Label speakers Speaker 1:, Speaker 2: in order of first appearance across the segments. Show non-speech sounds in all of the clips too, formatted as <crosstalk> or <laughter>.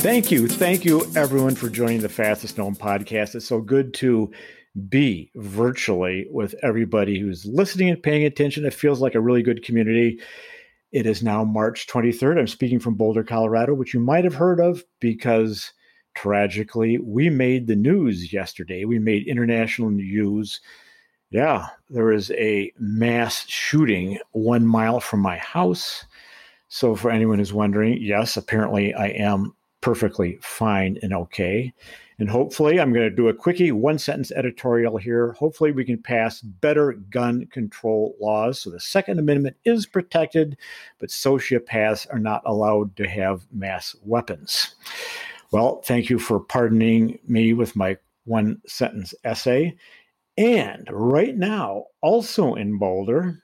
Speaker 1: Thank you. Thank you, everyone, for joining the Fastest Known podcast. It's so good to be virtually with everybody who's listening and paying attention. It feels like a really good community. It is now March 23rd. I'm speaking from Boulder, Colorado, which you might have heard of because tragically we made the news yesterday. We made international news. Yeah, there was a mass shooting one mile from my house. So, for anyone who's wondering, yes, apparently I am perfectly fine and okay. And hopefully, I'm going to do a quickie one sentence editorial here. Hopefully, we can pass better gun control laws so the Second Amendment is protected, but sociopaths are not allowed to have mass weapons. Well, thank you for pardoning me with my one sentence essay. And right now, also in Boulder,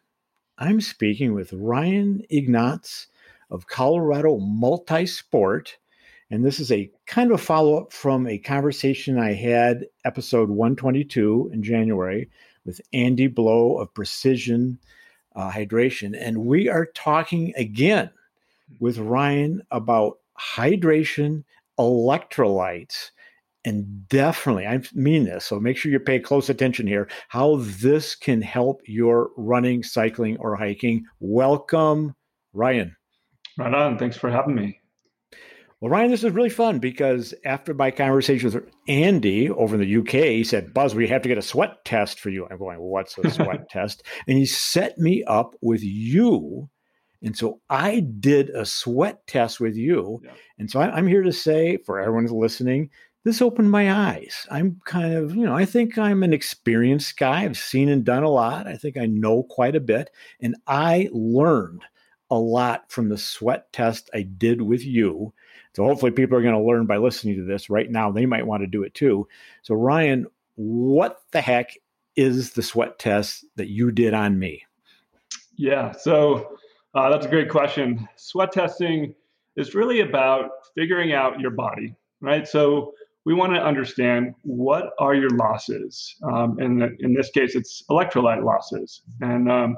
Speaker 1: I'm speaking with Ryan Ignatz of Colorado Multisport and this is a kind of a follow up from a conversation I had, episode 122 in January, with Andy Blow of Precision uh, Hydration. And we are talking again with Ryan about hydration, electrolytes, and definitely, I mean this, so make sure you pay close attention here, how this can help your running, cycling, or hiking. Welcome, Ryan.
Speaker 2: Right on. Thanks for having me.
Speaker 1: Well, Ryan, this is really fun because after my conversation with Andy over in the UK, he said, Buzz, we have to get a sweat test for you. I'm going, What's a sweat <laughs> test? And he set me up with you. And so I did a sweat test with you. Yeah. And so I'm here to say for everyone who's listening, this opened my eyes. I'm kind of, you know, I think I'm an experienced guy. I've seen and done a lot. I think I know quite a bit. And I learned a lot from the sweat test I did with you. So hopefully people are going to learn by listening to this right now. They might want to do it too. So Ryan, what the heck is the sweat test that you did on me?
Speaker 2: Yeah, so uh, that's a great question. Sweat testing is really about figuring out your body, right? So we want to understand what are your losses. Um, and in this case, it's electrolyte losses. And um,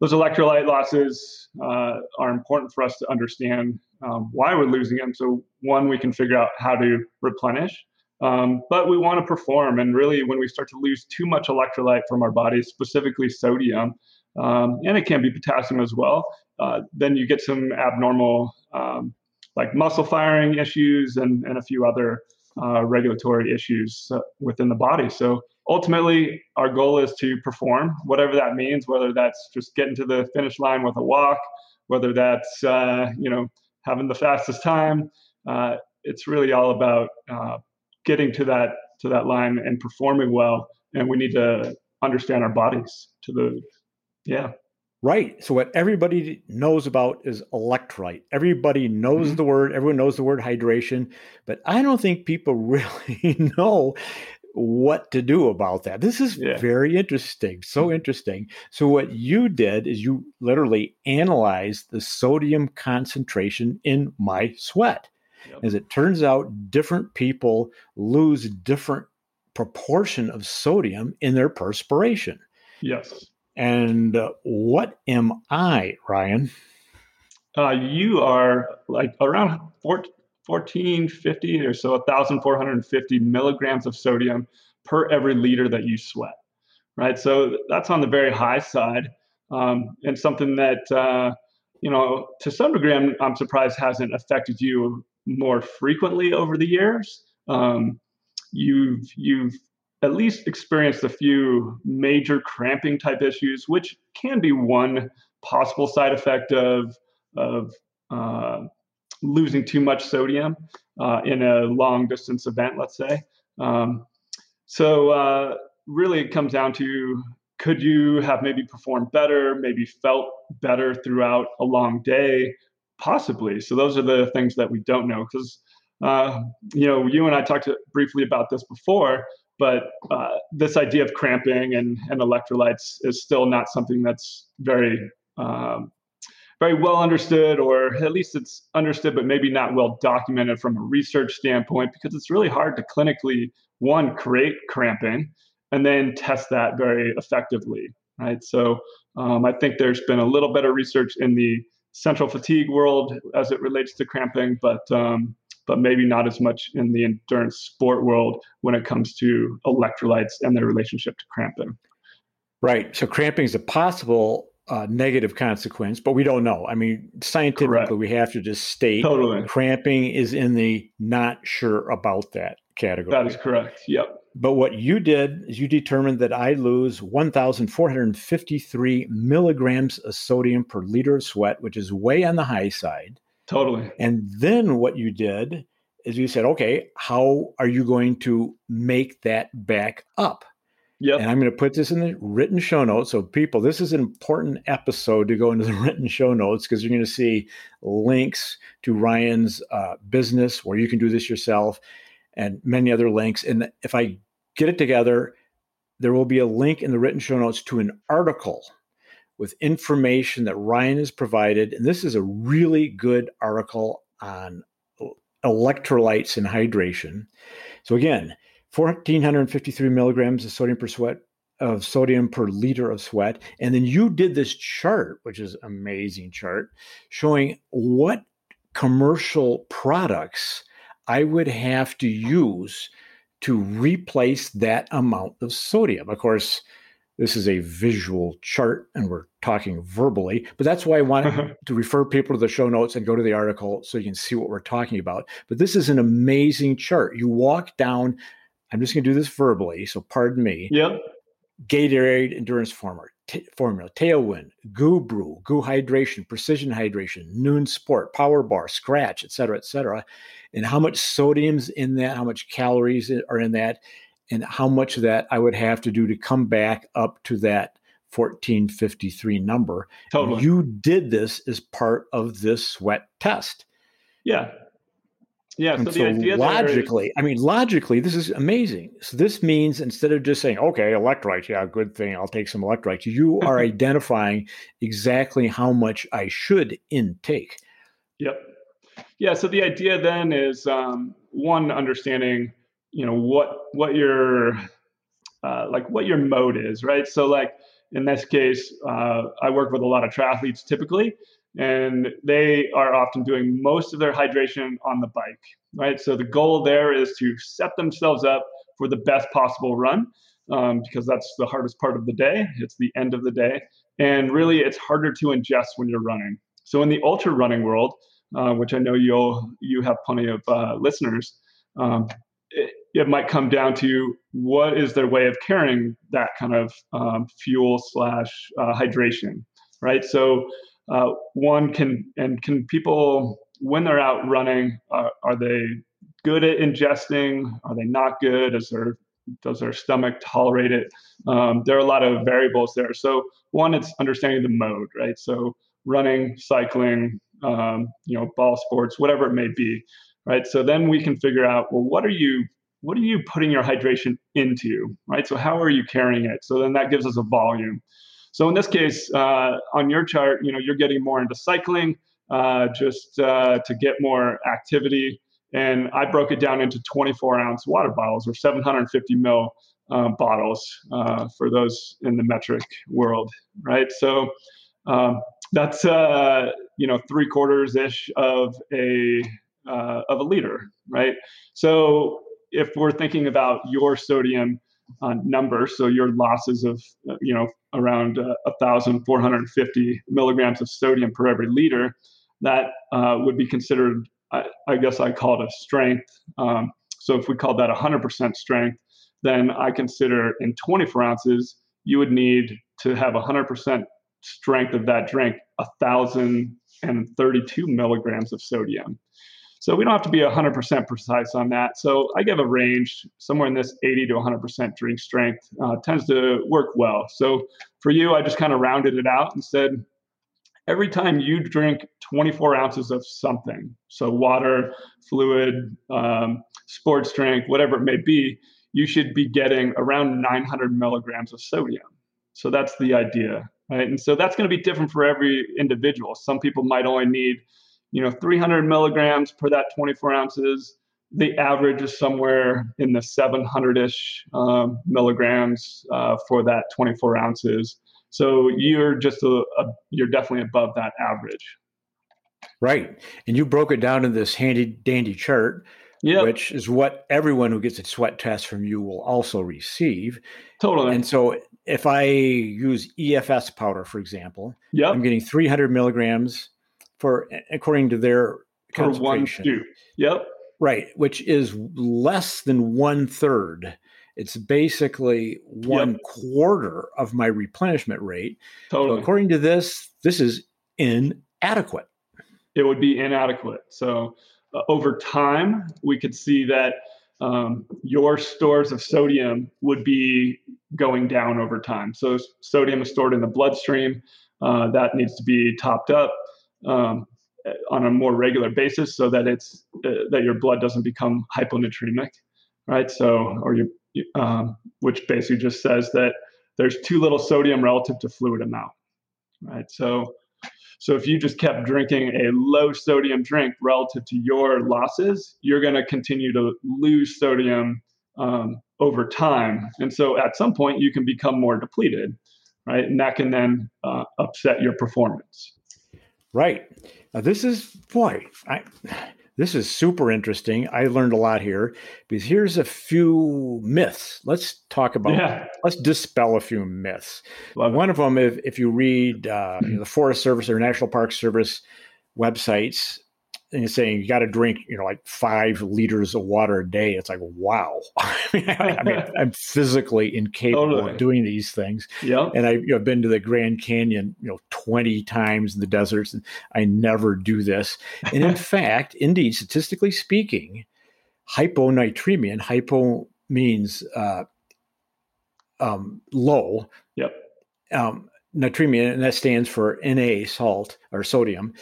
Speaker 2: those electrolyte losses uh, are important for us to understand um, why we're losing them. So one, we can figure out how to replenish. Um, but we want to perform, and really, when we start to lose too much electrolyte from our bodies, specifically sodium, um, and it can be potassium as well, uh, then you get some abnormal, um, like muscle firing issues and, and a few other uh, regulatory issues uh, within the body. So ultimately, our goal is to perform, whatever that means, whether that's just getting to the finish line with a walk, whether that's uh, you know having the fastest time. Uh, it's really all about uh, getting to that to that line and performing well. And we need to understand our bodies to the yeah.
Speaker 1: Right. So what everybody knows about is electrolyte. Everybody knows mm-hmm. the word, everyone knows the word hydration, but I don't think people <laughs> really know what to do about that. This is yeah. very interesting. So mm-hmm. interesting. So, what you did is you literally analyzed the sodium concentration in my sweat. Yep. As it turns out, different people lose different proportion of sodium in their perspiration.
Speaker 2: Yes.
Speaker 1: And uh, what am I, Ryan?
Speaker 2: Uh, you are like around 14, 1450 or so 1450 milligrams of sodium per every liter that you sweat right? So that's on the very high side um, and something that uh, you know to some degree I'm, surprised hasn't affected you more frequently over the years. Um, you've you've at least experienced a few major cramping type issues which can be one possible side effect of of uh, losing too much sodium uh, in a long distance event, let's say. Um, so uh, really, it comes down to could you have maybe performed better, maybe felt better throughout a long day, possibly. So those are the things that we don't know because uh, you know you and I talked to, briefly about this before. But uh, this idea of cramping and, and electrolytes is still not something that's very um, very well understood, or at least it's understood, but maybe not well documented from a research standpoint, because it's really hard to clinically one create cramping and then test that very effectively, right? So um, I think there's been a little of research in the central fatigue world as it relates to cramping, but um, but maybe not as much in the endurance sport world when it comes to electrolytes and their relationship to cramping.
Speaker 1: Right. So cramping is a possible uh, negative consequence, but we don't know. I mean, scientifically, Correct. we have to just state totally. cramping is in the not sure about that category.
Speaker 2: That is correct. Yep.
Speaker 1: But what you did is you determined that I lose 1,453 milligrams of sodium per liter of sweat, which is way on the high side.
Speaker 2: Totally.
Speaker 1: And then what you did is you said, okay, how are you going to make that back up?
Speaker 2: Yep.
Speaker 1: And I'm going to put this in the written show notes. So, people, this is an important episode to go into the <laughs> written show notes because you're going to see links to Ryan's uh, business where you can do this yourself and many other links. And if I get it together, there will be a link in the written show notes to an article with information that Ryan has provided. And this is a really good article on electrolytes and hydration. So, again, 1,453 milligrams of sodium per sweat of sodium per liter of sweat. And then you did this chart, which is amazing chart, showing what commercial products I would have to use to replace that amount of sodium. Of course, this is a visual chart and we're talking verbally, but that's why I want uh-huh. to refer people to the show notes and go to the article so you can see what we're talking about. But this is an amazing chart. You walk down, I'm just going to do this verbally, so pardon me.
Speaker 2: Yep.
Speaker 1: Gatorade endurance formula, t- formula, Tailwind, GU Brew, GU Hydration, Precision Hydration, Nuun Sport, Power Bar, Skratch, et cetera, et cetera, and how much sodium's in that, how much calories are in that, and how much of that I would have to do to come back up to that 1453 number.
Speaker 2: Totally.
Speaker 1: You did this as part of this sweat test.
Speaker 2: Yeah. Yeah.
Speaker 1: So, so logically, is- I mean, logically, this is amazing. So this means instead of just saying, okay, electrolytes, yeah, good thing, I'll take some electrolytes, you <laughs> are identifying exactly how much I should intake.
Speaker 2: Yep. Yeah. So the idea then is um, one, understanding, you know, what what your uh, like what your mode is, right? So like in this case, uh, I work with a lot of triathletes typically, and they are often doing most of their hydration on the bike, right? So the goal there is to set themselves up for the best possible run um, because that's the hardest part of the day. It's the end of the day. And really, it's harder to ingest when you're running. So in the ultra running world, uh, which I know you'll you have plenty of uh, listeners, um, it, it, might come down to what is their way of carrying that kind of um, fuel slash uh, hydration, right? So uh, one can and can people when they're out running uh, are they good at ingesting? Are they not good? Is does their stomach tolerate it? Um, there are a lot of variables there. So one it's understanding the mode right? So running cycling um, you know ball sports whatever it may be right? So then we can figure out well what are you what are you putting your hydration into right? So how are you carrying it? So then that gives us a volume so in this case, uh, on your chart, you know, you're getting more into cycling uh, just uh, to get more activity. And I broke it down into 24 ounce water bottles or 750 mil uh, bottles uh, for those in the metric world, right? So um, that's uh, you know three quarters ish of a of a liter, right? So if we're thinking about your sodium uh, number. So your losses of uh, you know around uh, 1,450 milligrams of sodium per every liter, that uh, would be considered. I, I, guess I call it a strength. Um, so if we call that 100% strength, then I consider in 24 ounces you would need to have 100% strength of that drink, 1,032 milligrams of sodium. So we don't have to be 100% precise on that. So I give a range somewhere in this 80 to 100% drink strength uh, tends to work well. So for you, I just kind of rounded it out and said, every time you drink 24 ounces of something, so water, fluid, um, sports drink, whatever it may be, you should be getting around 900 milligrams of sodium. So that's the idea. right? And so that's going to be different for every individual. Some people might only need, you know, 300 milligrams per that 24 ounces. The average is somewhere in the 700-ish um, milligrams uh, for that 24 ounces. So you're just a, a, you're definitely above that average.
Speaker 1: Right, and you broke it down in this handy dandy chart yep. which is what everyone who gets a sweat test from you will also receive.
Speaker 2: Totally.
Speaker 1: And so if I use EFS powder, for example,
Speaker 2: yep.
Speaker 1: I'm getting 300 milligrams for, according to their
Speaker 2: for one scoop. Yep.
Speaker 1: Right, which is less than one third. It's basically one yep. quarter of my replenishment rate.
Speaker 2: Totally.
Speaker 1: So according to this, this is inadequate.
Speaker 2: It would be inadequate. So uh, over time, we could see that um, your stores of sodium would be going down over time. So sodium is stored in the bloodstream. Uh, that needs to be topped up um, on a more regular basis so that it's uh, that your blood doesn't become hyponatremic, right? So or you, um, which basically just says that there's too little sodium relative to fluid amount, right? So so if you just kept drinking a low sodium drink relative to your losses, you're going to continue to lose sodium um, over time. And so at some point, you can become more depleted, right? And that can then uh, upset your performance.
Speaker 1: Right. Now, this is, boy, I, this is super interesting. I learned a lot here because here's a few myths. Let's talk about, yeah. let's dispel a few myths. Love One it. of them, if, if you read uh, the Forest Service or National Park Service websites, and you're saying you got to drink, you know, like five liters of water a day. It's like, wow. <laughs> I mean, I, am <laughs> physically incapable totally. of doing these things.
Speaker 2: Yeah.
Speaker 1: And I've you know, been to the Grand Canyon, you know, 20 times in the deserts, and I never do this. And in <laughs> fact, indeed, statistically speaking, hyponatremia, and hypo means uh, um, low.
Speaker 2: Yep.
Speaker 1: Um, natremia, and that stands for Na, salt or sodium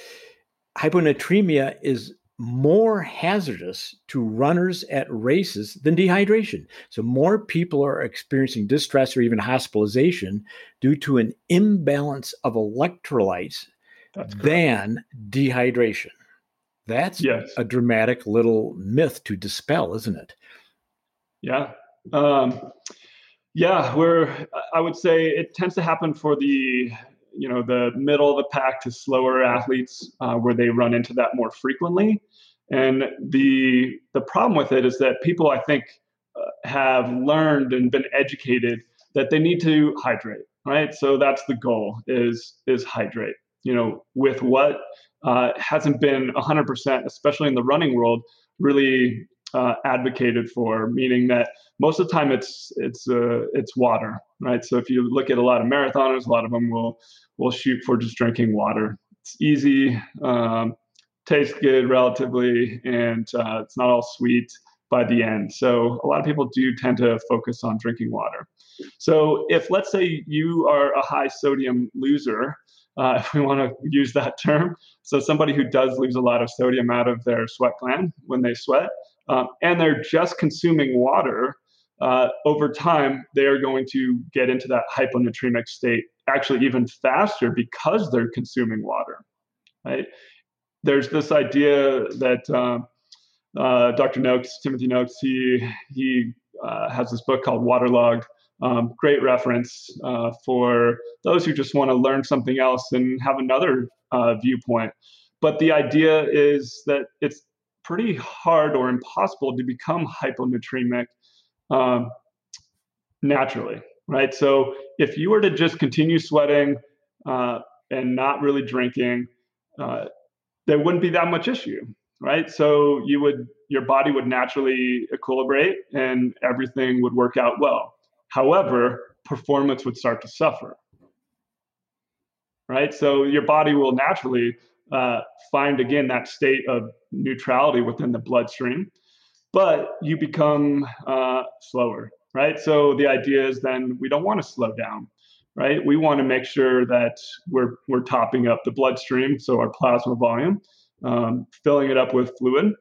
Speaker 1: hyponatremia is more hazardous to runners at races than dehydration. So, more people are experiencing distress or even hospitalization due to an imbalance of electrolytes than dehydration. That's yes. a dramatic little myth to dispel, isn't it?
Speaker 2: Yeah. Um, yeah, where I would say it tends to happen for the you know the middle of the pack to slower athletes uh, where they run into that more frequently. And the the problem with it is that people i think uh, have learned and been educated that they need to hydrate right? So that's the goal is is hydrate. You know with what uh, hasn't been 100% especially in the running world really uh, advocated for meaning that most of the time it's it's uh, it's water right? So if you look at a lot of marathoners a lot of them will will shoot for just drinking water. It's easy um, tastes good relatively and uh, it's not all sweet by the end. So a lot of people do tend to focus on drinking water. So if let's say you are a high sodium loser uh, <laughs> if we want to use that term. So somebody who does lose a lot of sodium out of their sweat gland when they sweat, um, and they're just consuming water, uh, over time, they are going to get into that hyponatremic state actually even faster because they're consuming water. Right? There's this idea that uh, uh, Dr. Noakes, Timothy Noakes, he he uh, has this book called Waterlogged. Um, great reference uh, for those who just want to learn something else and have another uh, viewpoint. But the idea is that it's pretty hard or impossible to become hyponatremic um, naturally, right? So if you were to just continue sweating uh, and not really drinking, uh, there wouldn't be that much issue, right? So you would your body would naturally equilibrate and everything would work out well. However, performance would start to suffer, right? So your body will naturally uh, find again that state of neutrality within the bloodstream, but you become uh, slower, right? So the idea is then we don't want to slow down, right? We want to make sure that we're we're topping up the bloodstream, so our plasma volume, um, filling it up with fluid,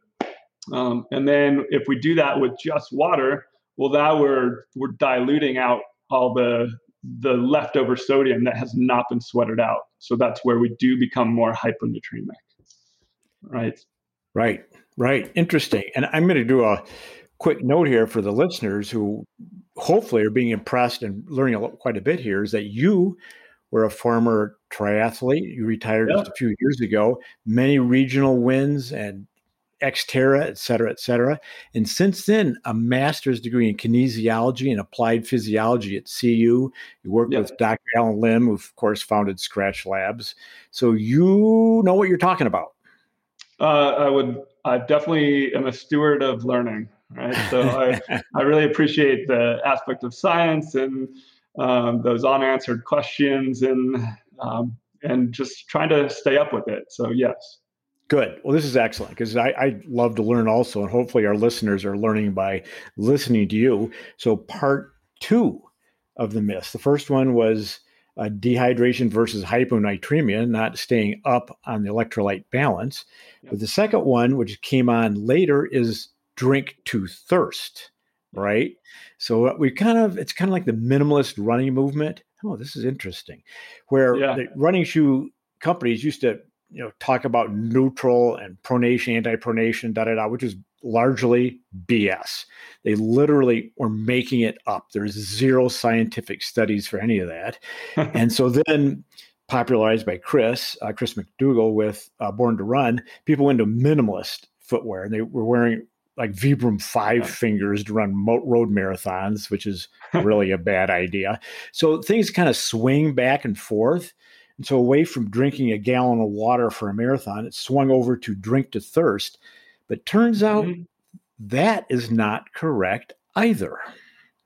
Speaker 2: um, and then if we do that with just water, well, now we're we're diluting out all the the leftover sodium that has not been sweated out. So that's where we do become more hyponatremic. Right.
Speaker 1: Right. Right. Interesting. And I'm going to do a quick note here for the listeners who hopefully are being impressed and learning a, quite a bit here is that you were a former triathlete. You retired just a few years ago, many regional wins and Xterra, et cetera, et cetera. And since then, a master's degree in kinesiology and applied physiology at CU. You worked with Dr. Allen Lim, who, of course, founded Skratch Labs. So you know what you're talking about.
Speaker 2: Uh, I would, I definitely am a steward of learning, right? So I, I really appreciate the aspect of science and um, those unanswered questions and um, and just trying to stay up with it. So yes.
Speaker 1: Good. Well, this is excellent because I, I love to learn also, and hopefully our listeners are learning by listening to you. So part two of the myths. The first one was uh, dehydration versus hyponatremia, not staying up on the electrolyte balance. But the second one, which came on later, is drink to thirst right? So uh, we kind of it's kind of like the minimalist running movement. Oh, this is interesting. Where yeah. the running shoe companies used to, you know, talk about neutral and pronation, anti-pronation, da da da, which is largely BS. They literally were making it up. There's zero scientific studies for any of that. <laughs> and so then popularized by Chris, uh, Chris McDougall with uh, Born to Run, people went to minimalist footwear and they were wearing like Vibram five fingers to run mo- road marathons, which is <laughs> really a bad idea. So things kind of swing back and forth. And so away from drinking a gallon of water for a marathon, it swung over to drink to thirst. But turns out mm-hmm. that is not correct either.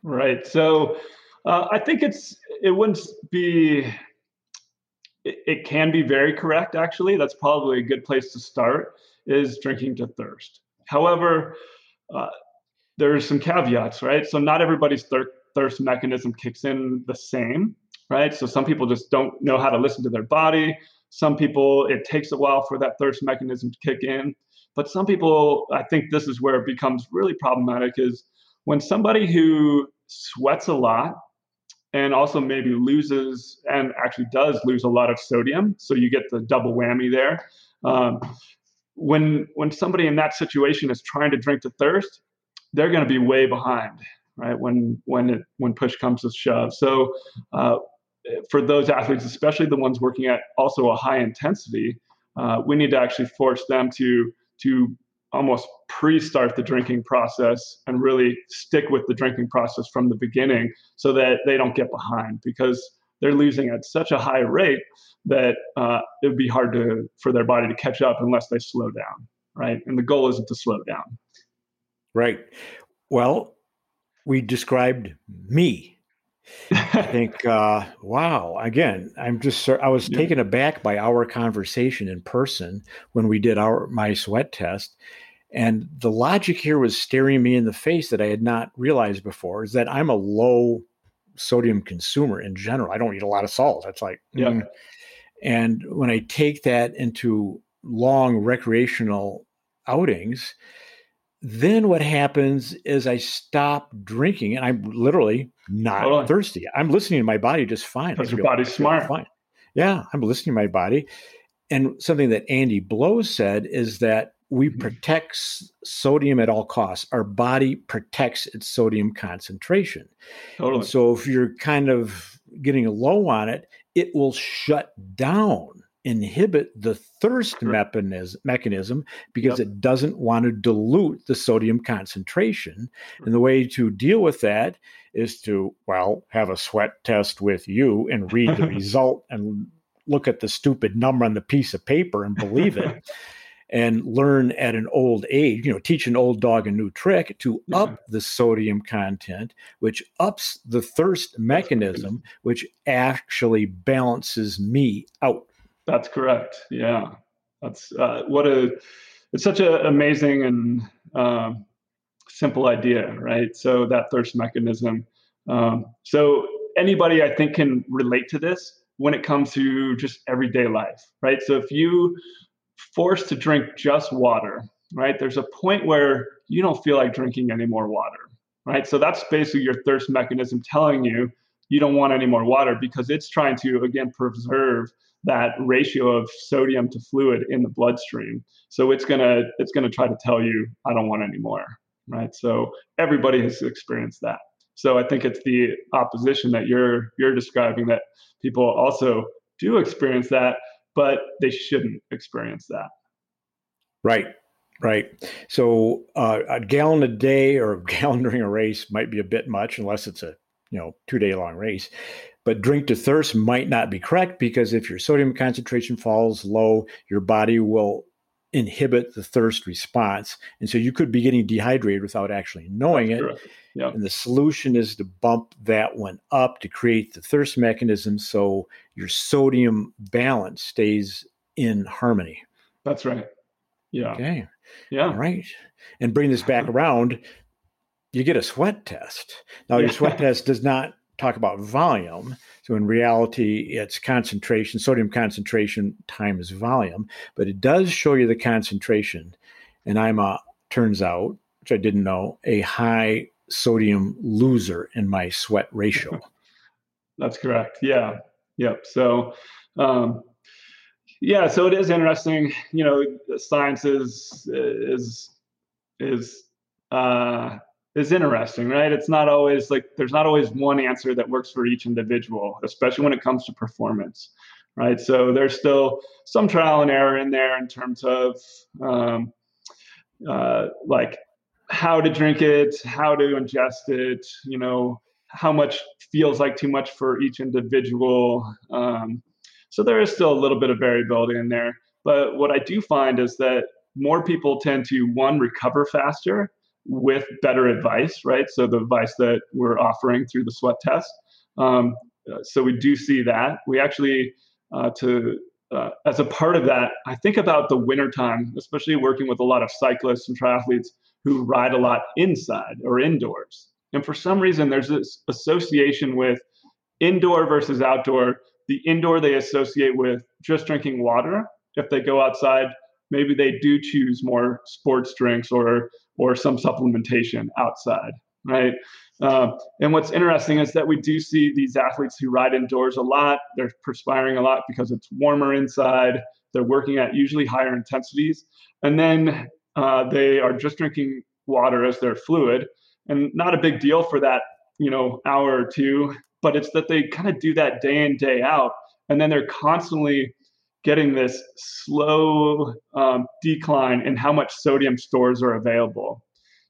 Speaker 2: Right. So uh, I think it's it wouldn't be it, it can be very correct actually. That's probably a good place to start is drinking to thirst. However, uh, there's some caveats, right? So not everybody's thir- thirst mechanism kicks in the same, right? So some people just don't know how to listen to their body. Some people, it takes a while for that thirst mechanism to kick in. But some people, I think this is where it becomes really problematic is when somebody who sweats a lot and also maybe loses and actually does lose a lot of sodium. So you get the double whammy there. Um, when when somebody in that situation is trying to drink to thirst, they're going to be way behind, right? When when it when push comes to shove. So uh, for those athletes, especially the ones working at also a high intensity, uh, we need to actually force them to to almost pre-start the drinking process and really stick with the drinking process from the beginning so that they don't get behind because they're losing at such a high rate that uh, it would be hard to for their body to catch up unless they slow down, right? And the goal isn't to slow down.
Speaker 1: Right. Well, we described me. I think, <laughs> uh, wow. Again, I'm just I was yeah. taken aback by our conversation in person when we did our my sweat test, and the logic here was staring me in the face that I had not realized before. Is that I'm a low sodium consumer in general. I don't eat a lot of salt. That's like, yeah. Mm. And when I take that into long recreational outings, then what happens is I stop drinking and I'm literally not totally. thirsty. I'm listening to my body just fine.
Speaker 2: Because your body's smart.
Speaker 1: Fine. Yeah, I'm listening to my body. And something that Andy Blow said is that we mm-hmm. protect sodium at all costs. Our body protects its sodium concentration. Totally. so if you're kind of getting low on it, it will shut down, inhibit the thirst sure. mechanism, mechanism because yep. it doesn't want to dilute the sodium concentration. And the way to deal with that is to, well, have a sweat test with you and read the <laughs> result and look at the stupid number on the piece of paper and believe it. <laughs> and learn at an old age, you know, teach an old dog a new trick to up the sodium content, which ups the thirst mechanism, which actually balances me out.
Speaker 2: That's correct. Yeah. That's uh, what a, it's such an amazing and uh, simple idea, right? So that thirst mechanism. Um, so anybody I think can relate to this when it comes to just everyday life, right? So if you forced to drink just water, right? There's a point where you don't feel like drinking any more water, right? So that's basically your thirst mechanism telling you you don't want any more water because it's trying to again preserve that ratio of sodium to fluid in the bloodstream. So it's gonna it's gonna try to tell you I don't want any more, right? So everybody has experienced that. So I think it's the opposition that you're you're describing that people also do experience that, but they shouldn't experience that.
Speaker 1: Right. Right. So uh, a gallon a day or a <laughs> gallon during a race might be a bit much unless it's a you know two day long race. But drink to thirst might not be correct because if your sodium concentration falls low, your body will inhibit the thirst response. And so you could be getting dehydrated without actually knowing That's it. And the solution is to bump that one up to create the thirst mechanism so your sodium balance stays in harmony.
Speaker 2: That's right. Yeah.
Speaker 1: Okay.
Speaker 2: Yeah.
Speaker 1: All right. And bring this back <laughs> around, you get a sweat test. Now, your sweat test does not talk about volume. So, in reality, it's concentration, sodium concentration times volume, but it does show you the concentration. And I'm a, turns out, which I didn't know, a high sodium loser in my sweat ratio. <laughs>
Speaker 2: That's correct. Yeah. Yep. So, um, yeah, so it is interesting. You know, science is is is uh, is interesting, right? It's not always like there's not always one answer that works for each individual, especially when it comes to performance, right? So there's still some trial and error in there in terms of um, uh, like how to drink it, how to ingest it, you know, how much feels like too much for each individual. Um, so there is still a little bit of variability in there. But what I do find is that more people tend to one recover faster with better advice, right? So the advice that we're offering through the sweat test. Um, so we do see that. We actually uh, to uh, as a part of that, I think about the wintertime, especially working with a lot of cyclists and triathletes who ride a lot inside or indoors. And for some reason, there's this association with indoor versus outdoor the indoor they associate with just drinking water. If they go outside, maybe they do choose more sports drinks or or some supplementation outside, right? Uh, and what's interesting is that we do see these athletes who ride indoors a lot. They're perspiring a lot because it's warmer inside. They're working at usually higher intensities, and then uh, they are just drinking water as their fluid, and not a big deal for that, you know, hour or two but it's that they kind of do that day in day out and then they're constantly getting this slow um, decline in how much sodium stores are available.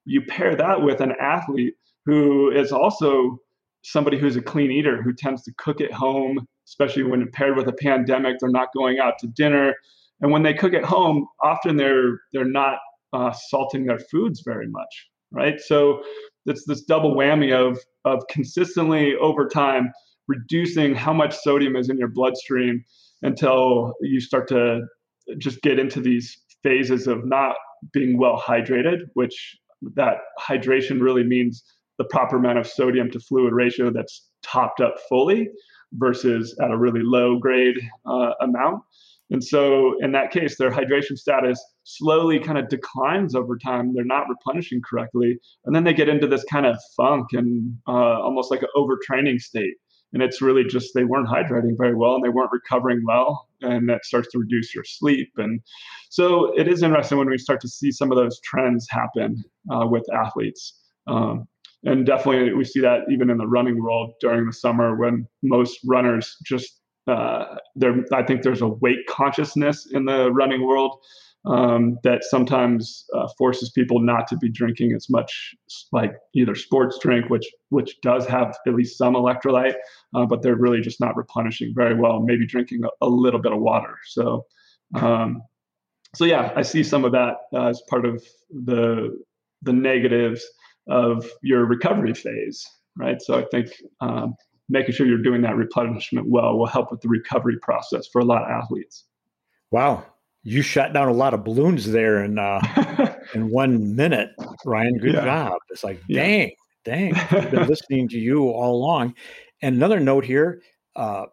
Speaker 2: You pair that with an athlete who is also somebody who's a clean eater who tends to cook at home especially when paired with a pandemic they're not going out to dinner. And when they cook at home often they're they're not uh, salting their foods very much right? So it's this double whammy of of consistently over time reducing how much sodium is in your bloodstream until you start to just get into these phases of not being well hydrated, which that hydration really means the proper amount of sodium to fluid ratio that's topped up fully versus at a really low grade uh, amount. And so in that case, their hydration status slowly kind of declines over time. They're not replenishing correctly. And then they get into this kind of funk and uh, almost like an overtraining state. And it's really just they weren't hydrating very well and they weren't recovering well. And that starts to reduce your sleep. And so it is interesting when we start to see some of those trends happen uh, with athletes. Um, and definitely we see that even in the running world during the summer when most runners just uh, there, I think there's a weight consciousness in the running world um, that sometimes uh, forces people not to be drinking as much like either sports drink, which which does have at least some electrolyte, uh, but they're really just not replenishing very well. Maybe drinking a, a little bit of water. So, um, so yeah, I see some of that uh, as part of the the negatives of your recovery phase, right? So I think um, making sure you're doing that replenishment well will help with the recovery process for a lot of athletes.
Speaker 1: Wow, you shot down a lot of balloons there in uh, <laughs> in one minute, Ryan. Good yeah. job. It's like, dang, yeah. dang. I've been <laughs> listening to you all along. And another note here, uh,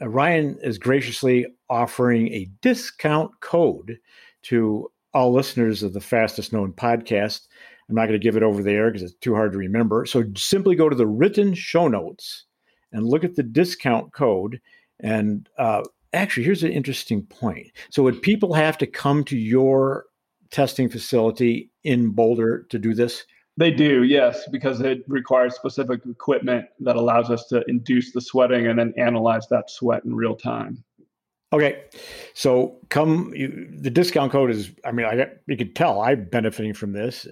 Speaker 1: Ryan is graciously offering a discount code to all listeners of the fastest known podcast. I'm not going to give it over there because it's too hard to remember. So simply go to the written show notes and look at the discount code. And uh, actually, here's an interesting point. So, would people have to come to your testing facility in Boulder to do this?
Speaker 2: They do, yes, because it requires specific equipment that allows us to induce the sweating and then analyze that sweat in real time.
Speaker 1: Okay, so come. You, the discount code is. I mean, I you can tell I'm benefiting from this,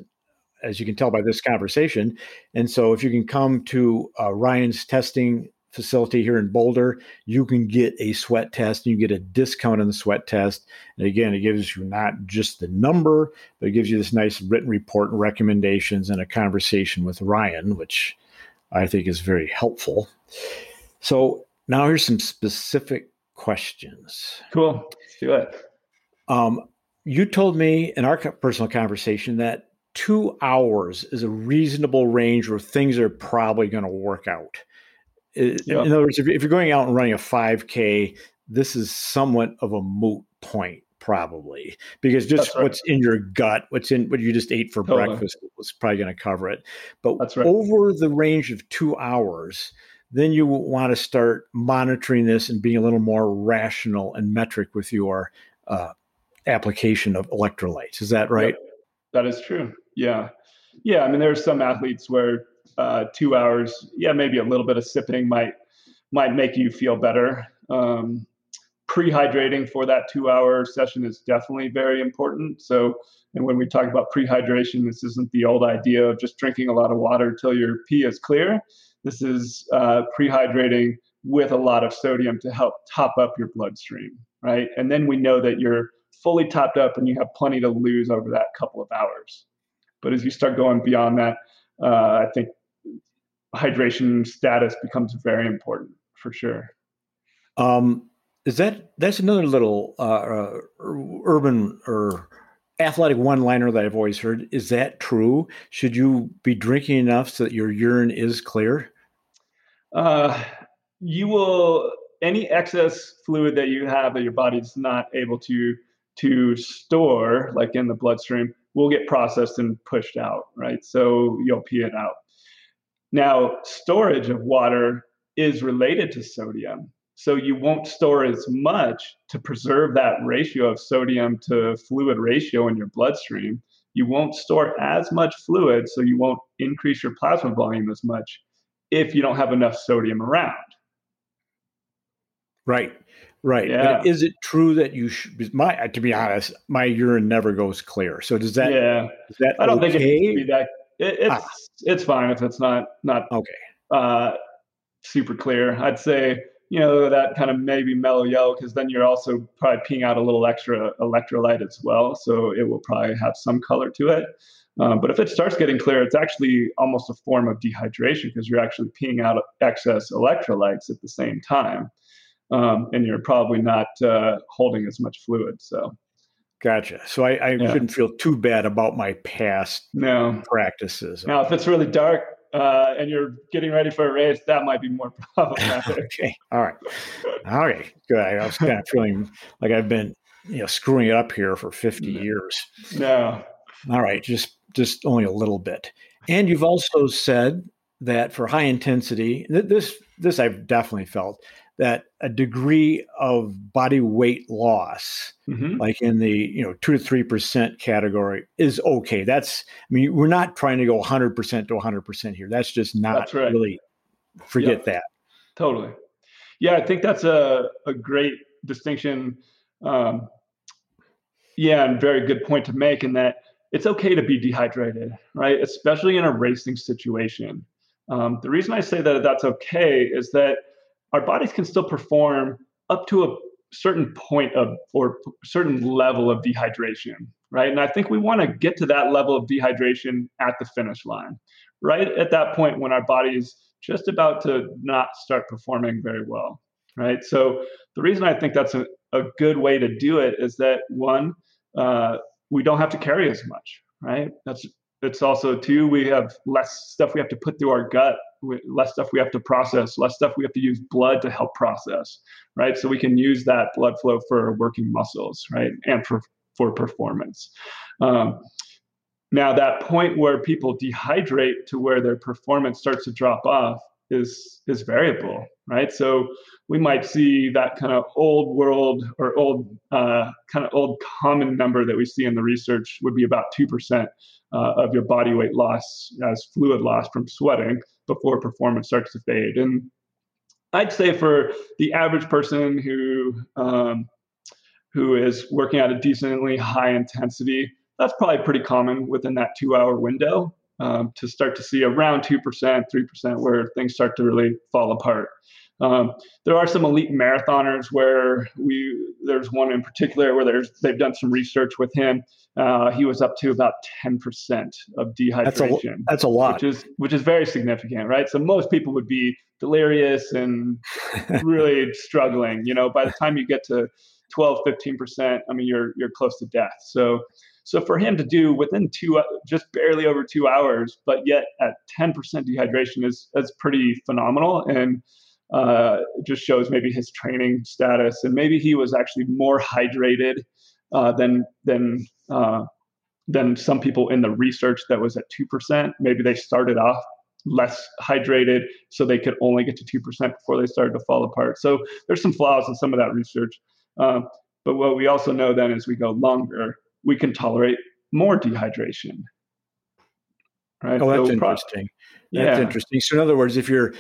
Speaker 1: as you can tell by this conversation. And so, if you can come to uh, Ryan's testing facility here in Boulder, you can get a sweat test and you get a discount on the sweat test. And again, it gives you not just the number, but it gives you this nice written report and recommendations and a conversation with Ryan, which I think is very helpful. So now here's some specific questions.
Speaker 2: Cool. Let's do it.
Speaker 1: Um, you told me in our personal conversation that two hours is a reasonable range where things are probably going to work out. In other words, if you're going out and running a 5K, this is somewhat of a moot point, probably, because just right. what's in your gut, what's in what you just ate for totally. breakfast was probably going to cover it. But right. over the range of two hours, then you want to start monitoring this and being a little more rational and metric with your uh, application of electrolytes. Is that right? Yep.
Speaker 2: That is true. Yeah. Yeah. I mean, there are some athletes where uh, two hours, yeah, maybe a little bit of sipping might might make you feel better. Um, pre-hydrating for that two-hour session is definitely very important. So, and when we talk about pre-hydration, this isn't the old idea of just drinking a lot of water till your pee is clear. This is uh, pre-hydrating with a lot of sodium to help top up your bloodstream, right? And then we know that you're fully topped up and you have plenty to lose over that couple of hours. But as you start going beyond that, uh, I think hydration status becomes very important for sure.
Speaker 1: Um, is that that's another little uh, uh, urban or athletic one liner that I've always heard. Is that true? Should you be drinking enough so that your urine is clear?
Speaker 2: Uh, you will any excess fluid that you have that your body's not able to to store, like in the bloodstream, will get processed and pushed out, right? So you'll pee it out. Now, storage of water is related to sodium. So you won't store as much to preserve that ratio of sodium to fluid ratio in your bloodstream. You won't store as much fluid, so you won't increase your plasma volume as much if you don't have enough sodium around.
Speaker 1: Right, right. Yeah. But is it true that you should? My, to be honest, my urine never goes clear. So does that?
Speaker 2: Yeah.
Speaker 1: Is that
Speaker 2: I don't okay? think it needs to be that. It, it's ah. it's fine if it's not not
Speaker 1: okay.
Speaker 2: Uh, super clear. I'd say you know that kind of maybe mellow yellow because then you're also probably peeing out a little extra electrolyte as well, so it will probably have some color to it. Um, but if it starts getting clear, it's actually almost a form of dehydration because you're actually peeing out excess electrolytes at the same time. Um, and you're probably not uh, holding as much fluid. So,
Speaker 1: gotcha. So I, I yeah. shouldn't feel too bad about my past
Speaker 2: no.
Speaker 1: practices.
Speaker 2: Now, if it's really dark uh, and you're getting ready for a race, that might be more <laughs> problematic. <laughs>
Speaker 1: okay. All right. All right. Good. I was kind of feeling like I've been, you know, screwing it up here for 50 no. years.
Speaker 2: No.
Speaker 1: All right. Just just only a little bit. And you've also said that for high intensity, this this I've definitely felt that a degree of body weight loss, mm-hmm. like in the you know two to three percent category, is okay. That's I mean we're not trying to go 100 percent to 100 percent here. That's just not that's right. really. Forget yeah, that.
Speaker 2: Totally. Yeah, I think that's a a great distinction. Um, yeah, and very good point to make in that it's okay to be dehydrated, right? Especially in a racing situation. Um, the reason I say that that's okay is that our bodies can still perform up to a certain point of or certain level of dehydration, right? And I think we want to get to that level of dehydration at the finish line, right at that point when our body is just about to not start performing very well, right? So the reason I think that's a, a good way to do it is that one, uh, we don't have to carry as much, right? That's it's also too we have less stuff we have to put through our gut, less stuff we have to process, less stuff we have to use blood to help process, right? So we can use that blood flow for working muscles, right, and for for performance. Um, now that point where people dehydrate to where their performance starts to drop off, is is variable, right? So we might see that kind of old world or old uh, kind of old common number that we see in the research would be about two percent uh, of your body weight loss as fluid loss from sweating before performance starts to fade. And I'd say for the average person who um, who is working at a decently high intensity, that's probably pretty common within that two hour window um, to start to see around 2%, 3% where things start to really fall apart. Um, there are some elite marathoners where we there's one in particular where there's they've done some research with him. Uh, he was up to about 10% of dehydration.
Speaker 1: That's a, that's a lot,
Speaker 2: which is which is very significant, right? So most people would be delirious and <laughs> really struggling. You know, by the time you get to 12, 15%, I mean, you're you're close to death. So so for him to do within two, just barely over two hours, but yet at 10% dehydration is is pretty phenomenal. And uh, just shows maybe his training status, and maybe he was actually more hydrated uh, than than uh, than some people in the research that was at two percent. Maybe they started off less hydrated, so they could only get to two percent before they started to fall apart. So there's some flaws in some of that research. Um, but what we also know then as we go longer, we can tolerate more dehydration.
Speaker 1: Right. Oh, that's so interesting. That's yeah. interesting. So in other words, if you're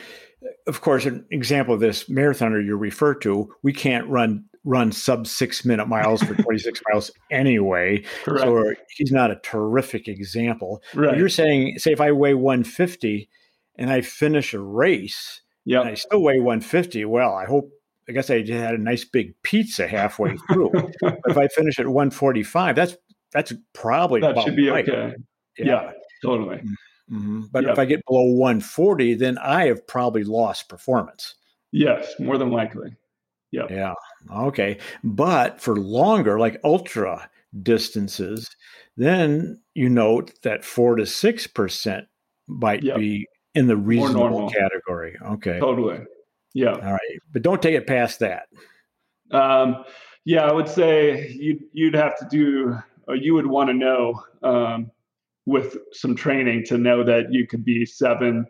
Speaker 1: of course, an example of this marathoner you refer to, we can't run run sub six minute miles for <laughs> 26 miles anyway. Correct. So he's not a terrific example. Right. You're saying, say, if I weigh 150 and I finish a race, yeah, I still weigh 150. Well, I hope. I guess I had a nice big pizza halfway <laughs> through. if I finish at 145, that's that's probably
Speaker 2: that should be right. okay. Yeah. yeah, totally. Mm.
Speaker 1: Mm-hmm. But yep. if I get below 140, then I have probably lost performance.
Speaker 2: Yes, more than likely. Yeah.
Speaker 1: Yeah. Okay. But for longer, like ultra distances, then you note that four to six percent might yep. be in the reasonable category. Okay.
Speaker 2: Totally. Yeah. All
Speaker 1: right. But don't take it past that.
Speaker 2: Um, yeah, I would say you'd you'd have to do or you would want to know um, with some training to know that you could be seven,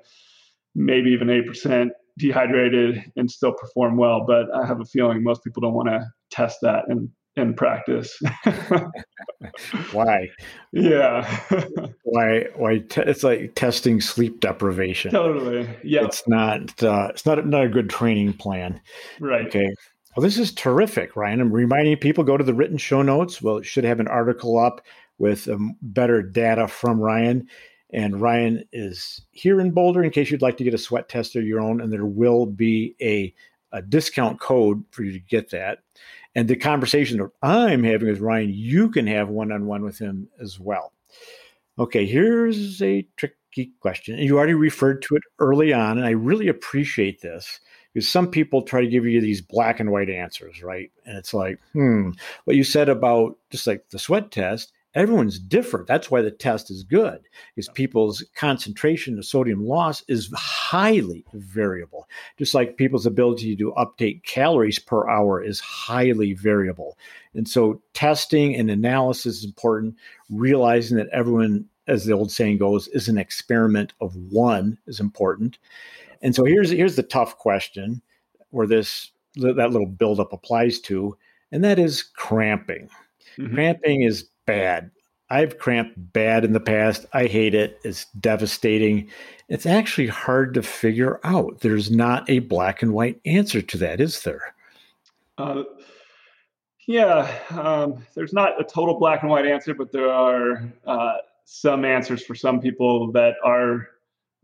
Speaker 2: maybe even eight percent dehydrated and still perform well. But I have a feeling most people don't want to test that in in practice. <laughs>
Speaker 1: why?
Speaker 2: Yeah. <laughs>
Speaker 1: why? Why? Te- it's like testing sleep deprivation.
Speaker 2: Totally. Yeah.
Speaker 1: It's not. Uh, it's not not a good training plan.
Speaker 2: Right.
Speaker 1: Okay. Well, this is terrific, Ryan. I'm reminding people go to the written show notes. Well, it should have an article up with um, better data from Ryan. And Ryan is here in Boulder in case you'd like to get a sweat test of your own, and there will be a, a discount code for you to get that. And the conversation that I'm having with Ryan, you can have one on one with him as well. Okay, here's a tricky question. You already referred to it early on, and I really appreciate this because some people try to give you these black and white answers, right? And it's like, hmm, what you said about just like the sweat test, everyone's different. That's why the test is good, is people's concentration of sodium loss is highly variable. Just like people's ability to update calories per hour is highly variable. And so testing and analysis is important, realizing that everyone, as the old saying goes, is an experiment of one is important. And so here's here's the tough question where this that little buildup applies to, and that is cramping. Mm-hmm. Cramping is bad. I've cramped bad in the past. I hate it. It's devastating. It's actually hard to figure out. There's not a black and white answer to that, is there? Uh,
Speaker 2: yeah, um, there's not a total black and white answer, but there are uh, some answers for some people that are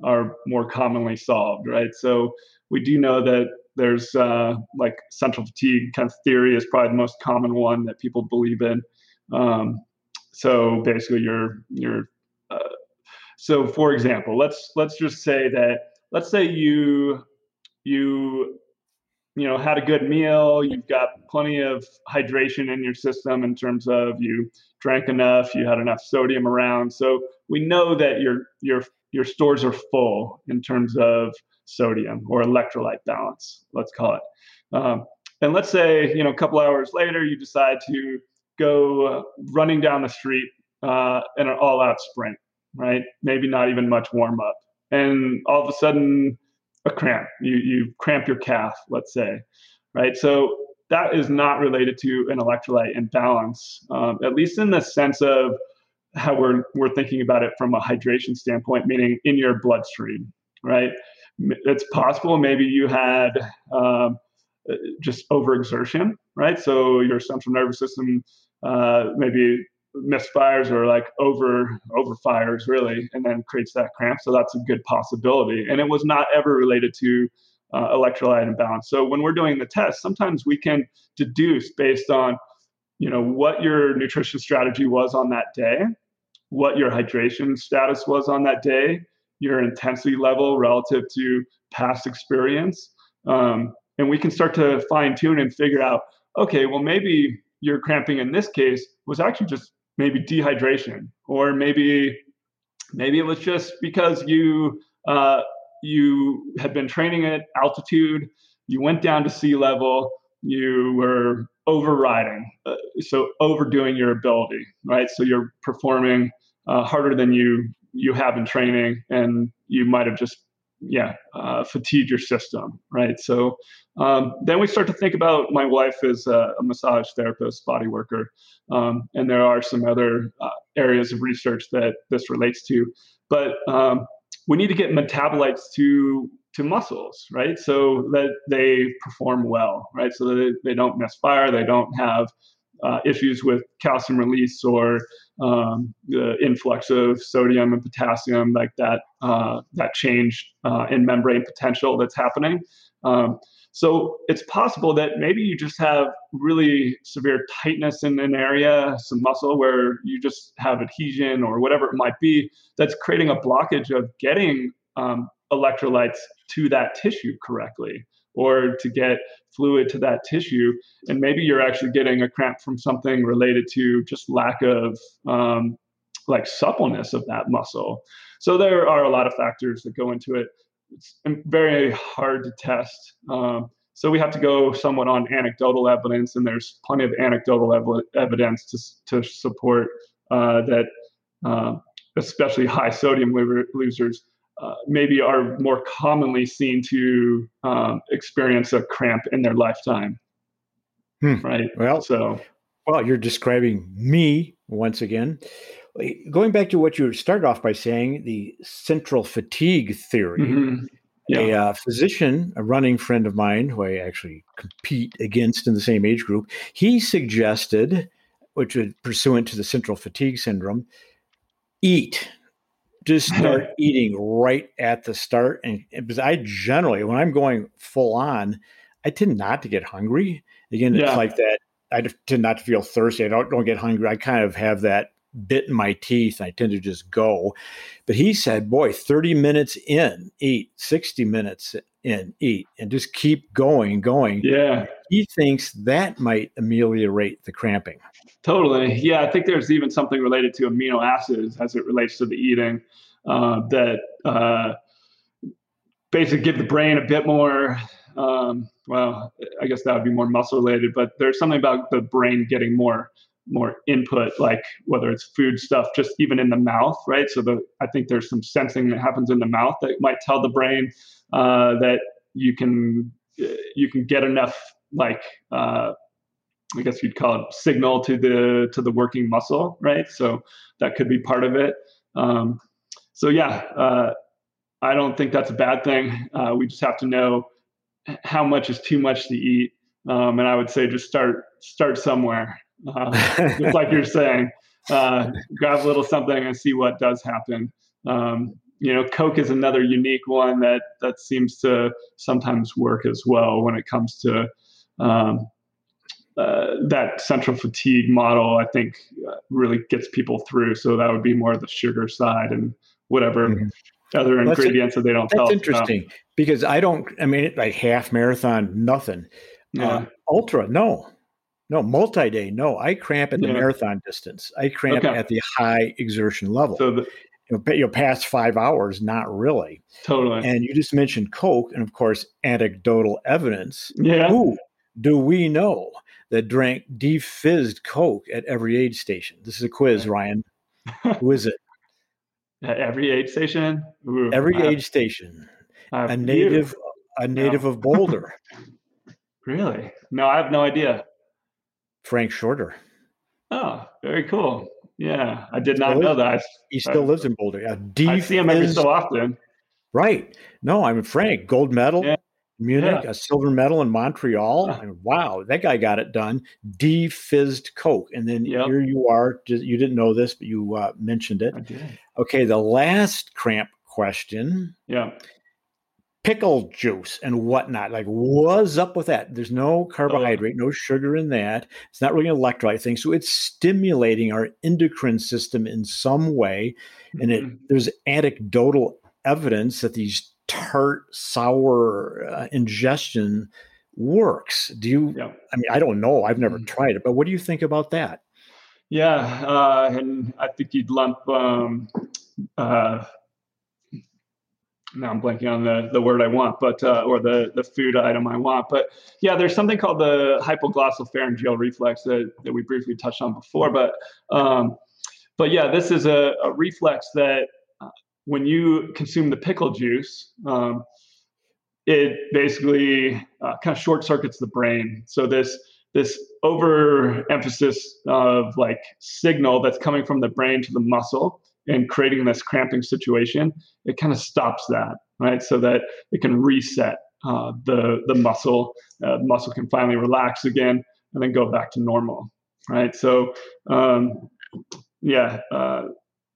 Speaker 2: are more commonly solved, right? So we do know that there's uh, like central fatigue kind of theory is probably the most common one that people believe in. Um, so basically, you're you're uh, so for example, let's let's just say that let's say you you you know had a good meal you've got plenty of hydration in your system in terms of you drank enough you had enough sodium around. So we know that your your your stores are full in terms of sodium or electrolyte balance let's call it. Um, and let's say you know a couple hours later you decide to go uh, running down the street uh, in an all out sprint, right? Maybe not even much warm up. And all of a sudden, a cramp. You you cramp your calf, let's say, right? So that is not related to an electrolyte imbalance, um, at least in the sense of how we're we're thinking about it from a hydration standpoint, meaning in your bloodstream, right? It's possible maybe you had um, just overexertion, right? So your central nervous system uh, maybe misfires or like over overfires really and then creates that cramp. So that's a good possibility. And it was not ever related to uh, electrolyte imbalance. So when we're doing the test sometimes we can deduce based on you know what your nutrition strategy was on that day what your hydration status was on that day your intensity level relative to past experience um, and we can start to fine tune and figure out okay well maybe your cramping in this case was actually just maybe dehydration or maybe maybe it was just because you uh, you had been training at altitude you went down to sea level you were overriding uh, so overdoing your ability right? So you're performing uh, harder than you you have in training and you might have just yeah, uh, fatigue your system, right? So um, then we start to think about my wife is a, a massage therapist, body worker, um, and there are some other uh, areas of research that this relates to, but um, we need to get metabolites to to muscles, right? So that they perform well, right? So that they, don't misfire, they don't have uh, issues with calcium release or um, the influx of sodium and potassium, like that uh, that change uh, in membrane potential that's happening. Um, so it's possible that maybe you just have really severe tightness in an area, some muscle where you just have adhesion or whatever it might be, that's creating a blockage of getting um, electrolytes to that tissue correctly or to get fluid to that tissue. And maybe you're actually getting a cramp from something related to just lack of um, like suppleness of that muscle. So there are a lot of factors that go into it. It's very hard to test. Um, so we have to go somewhat on anecdotal evidence, and there's plenty of anecdotal ev- evidence to, to support uh, that, uh, especially high sodium losers uh, maybe are more commonly seen to um, experience a cramp in their lifetime.
Speaker 1: Hmm.
Speaker 2: Right.
Speaker 1: Well,
Speaker 2: so
Speaker 1: well, you're describing me once again. Going back to what you started off by saying, the central fatigue theory. Mm-hmm. Yeah. A uh, physician, a running friend of mine, who I actually compete against in the same age group, he suggested, which was pursuant to the central fatigue syndrome, eat just <laughs> start eating right at the start. And because I generally, when I'm going full on, I tend not to get hungry. Again, yeah. it's like that. I tend not to feel thirsty. I don't, don't get hungry. I kind of have that bit in my teeth. I tend to just go. But he said, boy, 30 minutes in, eat, 60 minutes in, eat, and just keep going, going.
Speaker 2: Yeah.
Speaker 1: He thinks that might ameliorate the cramping.
Speaker 2: Totally. Yeah. I think there's even something related to amino acids as it relates to the eating uh, that uh, basically give the brain a bit more. Um, well, I guess that would be more muscle related, but there's something about the brain getting more more input, like whether it's food stuff, just even in the mouth, right? So the I think there's some sensing that happens in the mouth that might tell the brain uh, that you can you can get enough like uh, I guess you'd call it signal to the to the working muscle, right? So that could be part of it. Um, so yeah, uh, I don't think that's a bad thing. Uh, we just have to know how much is too much to eat, um, and I would say just start start somewhere. Uh, just like you're saying, uh, grab a little something and see what does happen. Um, you know, Coke is another unique one that that seems to sometimes work as well when it comes to um, uh, that central fatigue model. I think uh, really gets people through. So that would be more the sugar side and whatever mm-hmm. other ingredients that they don't.
Speaker 1: That's interesting about. because I don't. I mean, like half marathon, nothing. Yeah. Uh, ultra, no. No, multi-day, no. I cramp at the yeah. marathon distance. I cramp okay. at the high exertion level. So the, you know, you know, past five hours, not really.
Speaker 2: Totally.
Speaker 1: And you just mentioned Coke, and of course, anecdotal evidence.
Speaker 2: Yeah.
Speaker 1: Who do we know that drank defizzed Coke at every aid station? This is a quiz, Ryan. <laughs> Who is it?
Speaker 2: At every aid station?
Speaker 1: Ooh, every wow. aid station. a native, a native no. of Boulder. <laughs>
Speaker 2: really? No, I have no idea.
Speaker 1: Frank Shorter.
Speaker 2: Oh, very cool. Yeah, I did not know that.
Speaker 1: He still lives in Boulder. Yeah,
Speaker 2: D I see him every so often.
Speaker 1: Right. No, I'm Frank. Gold medal. Yeah. Munich, yeah. a silver medal in Montreal. Wow, that guy got it done. Defizzed Coke. And then yep. here you are. You didn't know this, but you uh, mentioned it. Okay, the last cramp question.
Speaker 2: Yeah.
Speaker 1: Pickle juice and whatnot. Like, what's up with that? There's no carbohydrate, oh. no sugar in that. It's not really an electrolyte thing. So it's stimulating our endocrine system in some way. And it, mm-hmm. there's anecdotal evidence that these tart, sour uh, ingestion works. Do you? Yeah. I mean, I don't know. I've never mm-hmm. tried it, but what do you think about that?
Speaker 2: Yeah, uh, and I think you'd lump. Um, uh, now I'm blanking on the, the word I want, but uh, or the the food item I want. But yeah, there's something called the hypoglossal pharyngeal reflex that, that we briefly touched on before. But um, but yeah, this is a, a reflex that when you consume the pickle juice, um, it basically uh, kind of short circuits the brain. So this this overemphasis of like signal that's coming from the brain to the muscle and creating this cramping situation, it kind of stops that, right? So that it can reset uh, the the muscle. Uh, muscle can finally relax again and then go back to normal, right? So um, yeah, uh,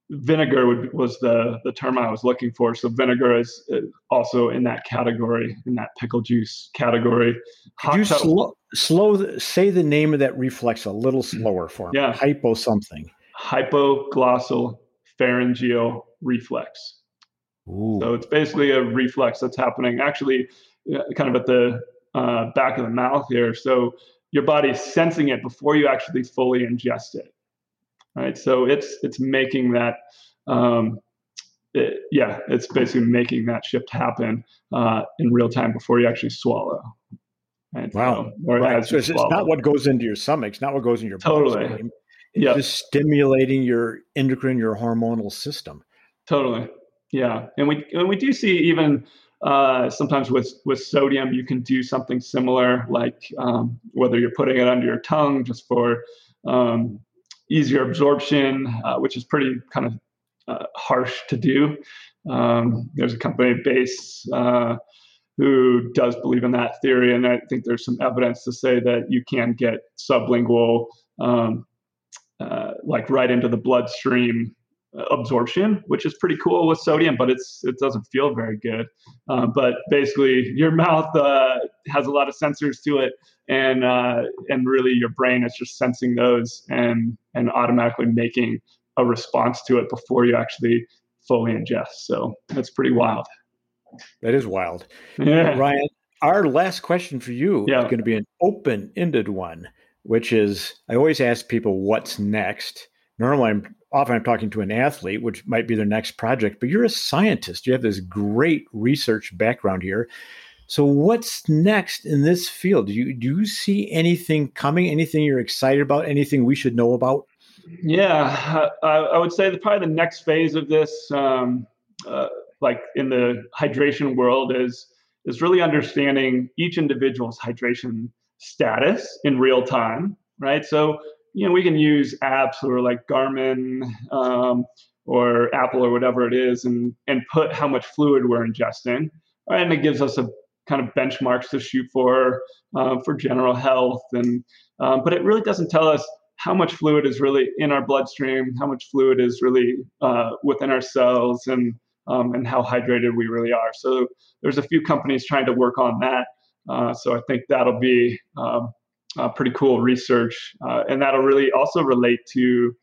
Speaker 2: vinegar would, was the the term I was looking for. So vinegar is also in that category, in that pickle juice category.
Speaker 1: Could you slow, slow say the name of that reflex a little mm-hmm. slower for me?
Speaker 2: Yeah,
Speaker 1: hypo something.
Speaker 2: Hypoglossal pharyngeal reflex. Ooh. So it's basically a reflex that's happening actually kind of at the uh, back of the mouth here. So your body's sensing it before you actually fully ingest it right? So it's it's making that, um, it, yeah, it's basically making that shift happen uh, in real time before you actually swallow.
Speaker 1: Right? Wow, so, right. so it's, it's, not what goes into your stomach; it's not what goes in your
Speaker 2: totally.
Speaker 1: Bloodstream. Yep. just stimulating your endocrine, your hormonal system.
Speaker 2: Totally, yeah, and we and we do see even uh, sometimes with with sodium, you can do something similar, like um, whether you're putting it under your tongue just for um, easier absorption, uh, which is pretty kind of uh, harsh to do. Um, there's a company base uh, who does believe in that theory, and I think there's some evidence to say that you can get sublingual, um, uh, like right into the bloodstream absorption, which is pretty cool with sodium, but it's it doesn't feel very good. Uh, but basically, your <laughs> mouth uh, has a lot of sensors to it, and uh, and really your brain is just sensing those and and automatically making a response to it before you actually fully ingest. So that's pretty wild.
Speaker 1: That is wild. Yeah, Ryan. Our last question for you yeah. is going to be an open-ended one, which is I always ask people what's next. Normally, I'm often I'm talking to an athlete, which might be their next project, but you're a scientist. You have this great research background here. So what's next in this field? Do you do you see anything coming? Anything you're excited about? Anything we should know about?
Speaker 2: Yeah, I, I would say that probably the next phase of this, um, uh, like in the hydration world, is is really understanding each individual's hydration status in real time. Right. So you know, we can use apps or like Garmin um, or Apple or whatever it is, and and put how much fluid we're ingesting, right? and it gives us a kind of benchmarks to shoot for uh, for general health, and um, but it really doesn't tell us how much fluid is really in our bloodstream, how much fluid is really uh, within our cells, and um, and how hydrated we really are. So there's a few companies trying to work on that. Uh, so I think that'll be um, uh, pretty cool research, uh, and that'll really also relate to,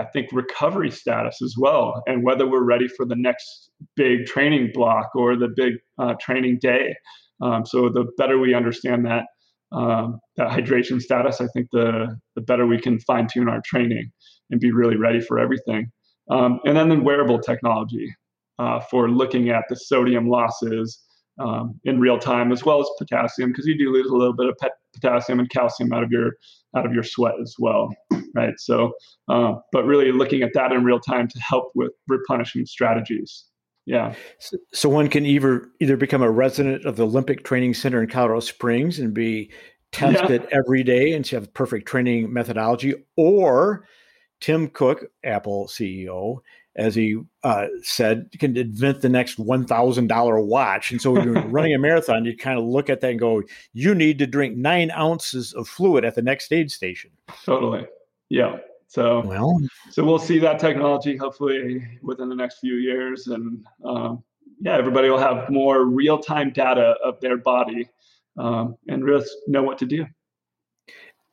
Speaker 2: I think, recovery status as well, and whether we're ready for the next big training block or the big uh, training day. Um, so the better we understand that um, that hydration status, I think the the better we can fine tune our training and be really ready for everything. Um, and then the wearable technology uh, for looking at the sodium losses um, in real time, as well as potassium, because you do lose a little bit of pet- potassium and calcium out of your out of your sweat as well, right? So, uh, but really looking at that in real time to help with replenishment strategies. Yeah.
Speaker 1: So, so, one can either either become a resident of the Olympic Training Center in Colorado Springs and be tested yeah. every day and have perfect training methodology, or Tim Cook, Apple CEO, as he uh, said, can invent the next one thousand dollar watch. And so, when you're <laughs> running a marathon, you kind of look at that and go, "You need to drink nine ounces of fluid at the next aid station."
Speaker 2: Totally. Yeah. So, well, so we'll see that technology hopefully within the next few years, and um, yeah, everybody will have more real time data of their body um, and really know what to do.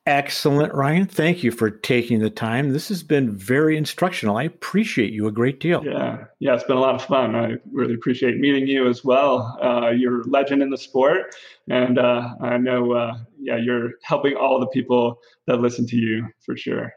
Speaker 1: Excellent, Ryan. Thank you for taking the time. This has been very instructional. I appreciate you a great deal.
Speaker 2: Yeah, yeah, it's been a lot of fun. I really appreciate meeting you as well. Uh, you're a legend in the sport, and uh, I know, uh, yeah, you're helping all the people that listen to you for sure.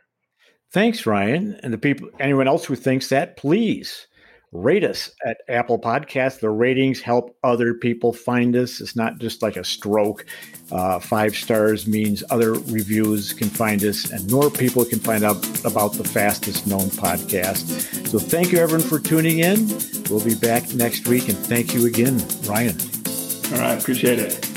Speaker 1: Thanks, Ryan, and the people. Anyone else who thinks that, please rate us at Apple Podcasts. The ratings help other people find us. It's not just like a stroke. Uh, five stars means other reviews can find us and more people can find out about the fastest known podcast. So thank you, everyone, for tuning in. We'll be back next week. And thank you again, Ryan.
Speaker 2: All right. Appreciate it.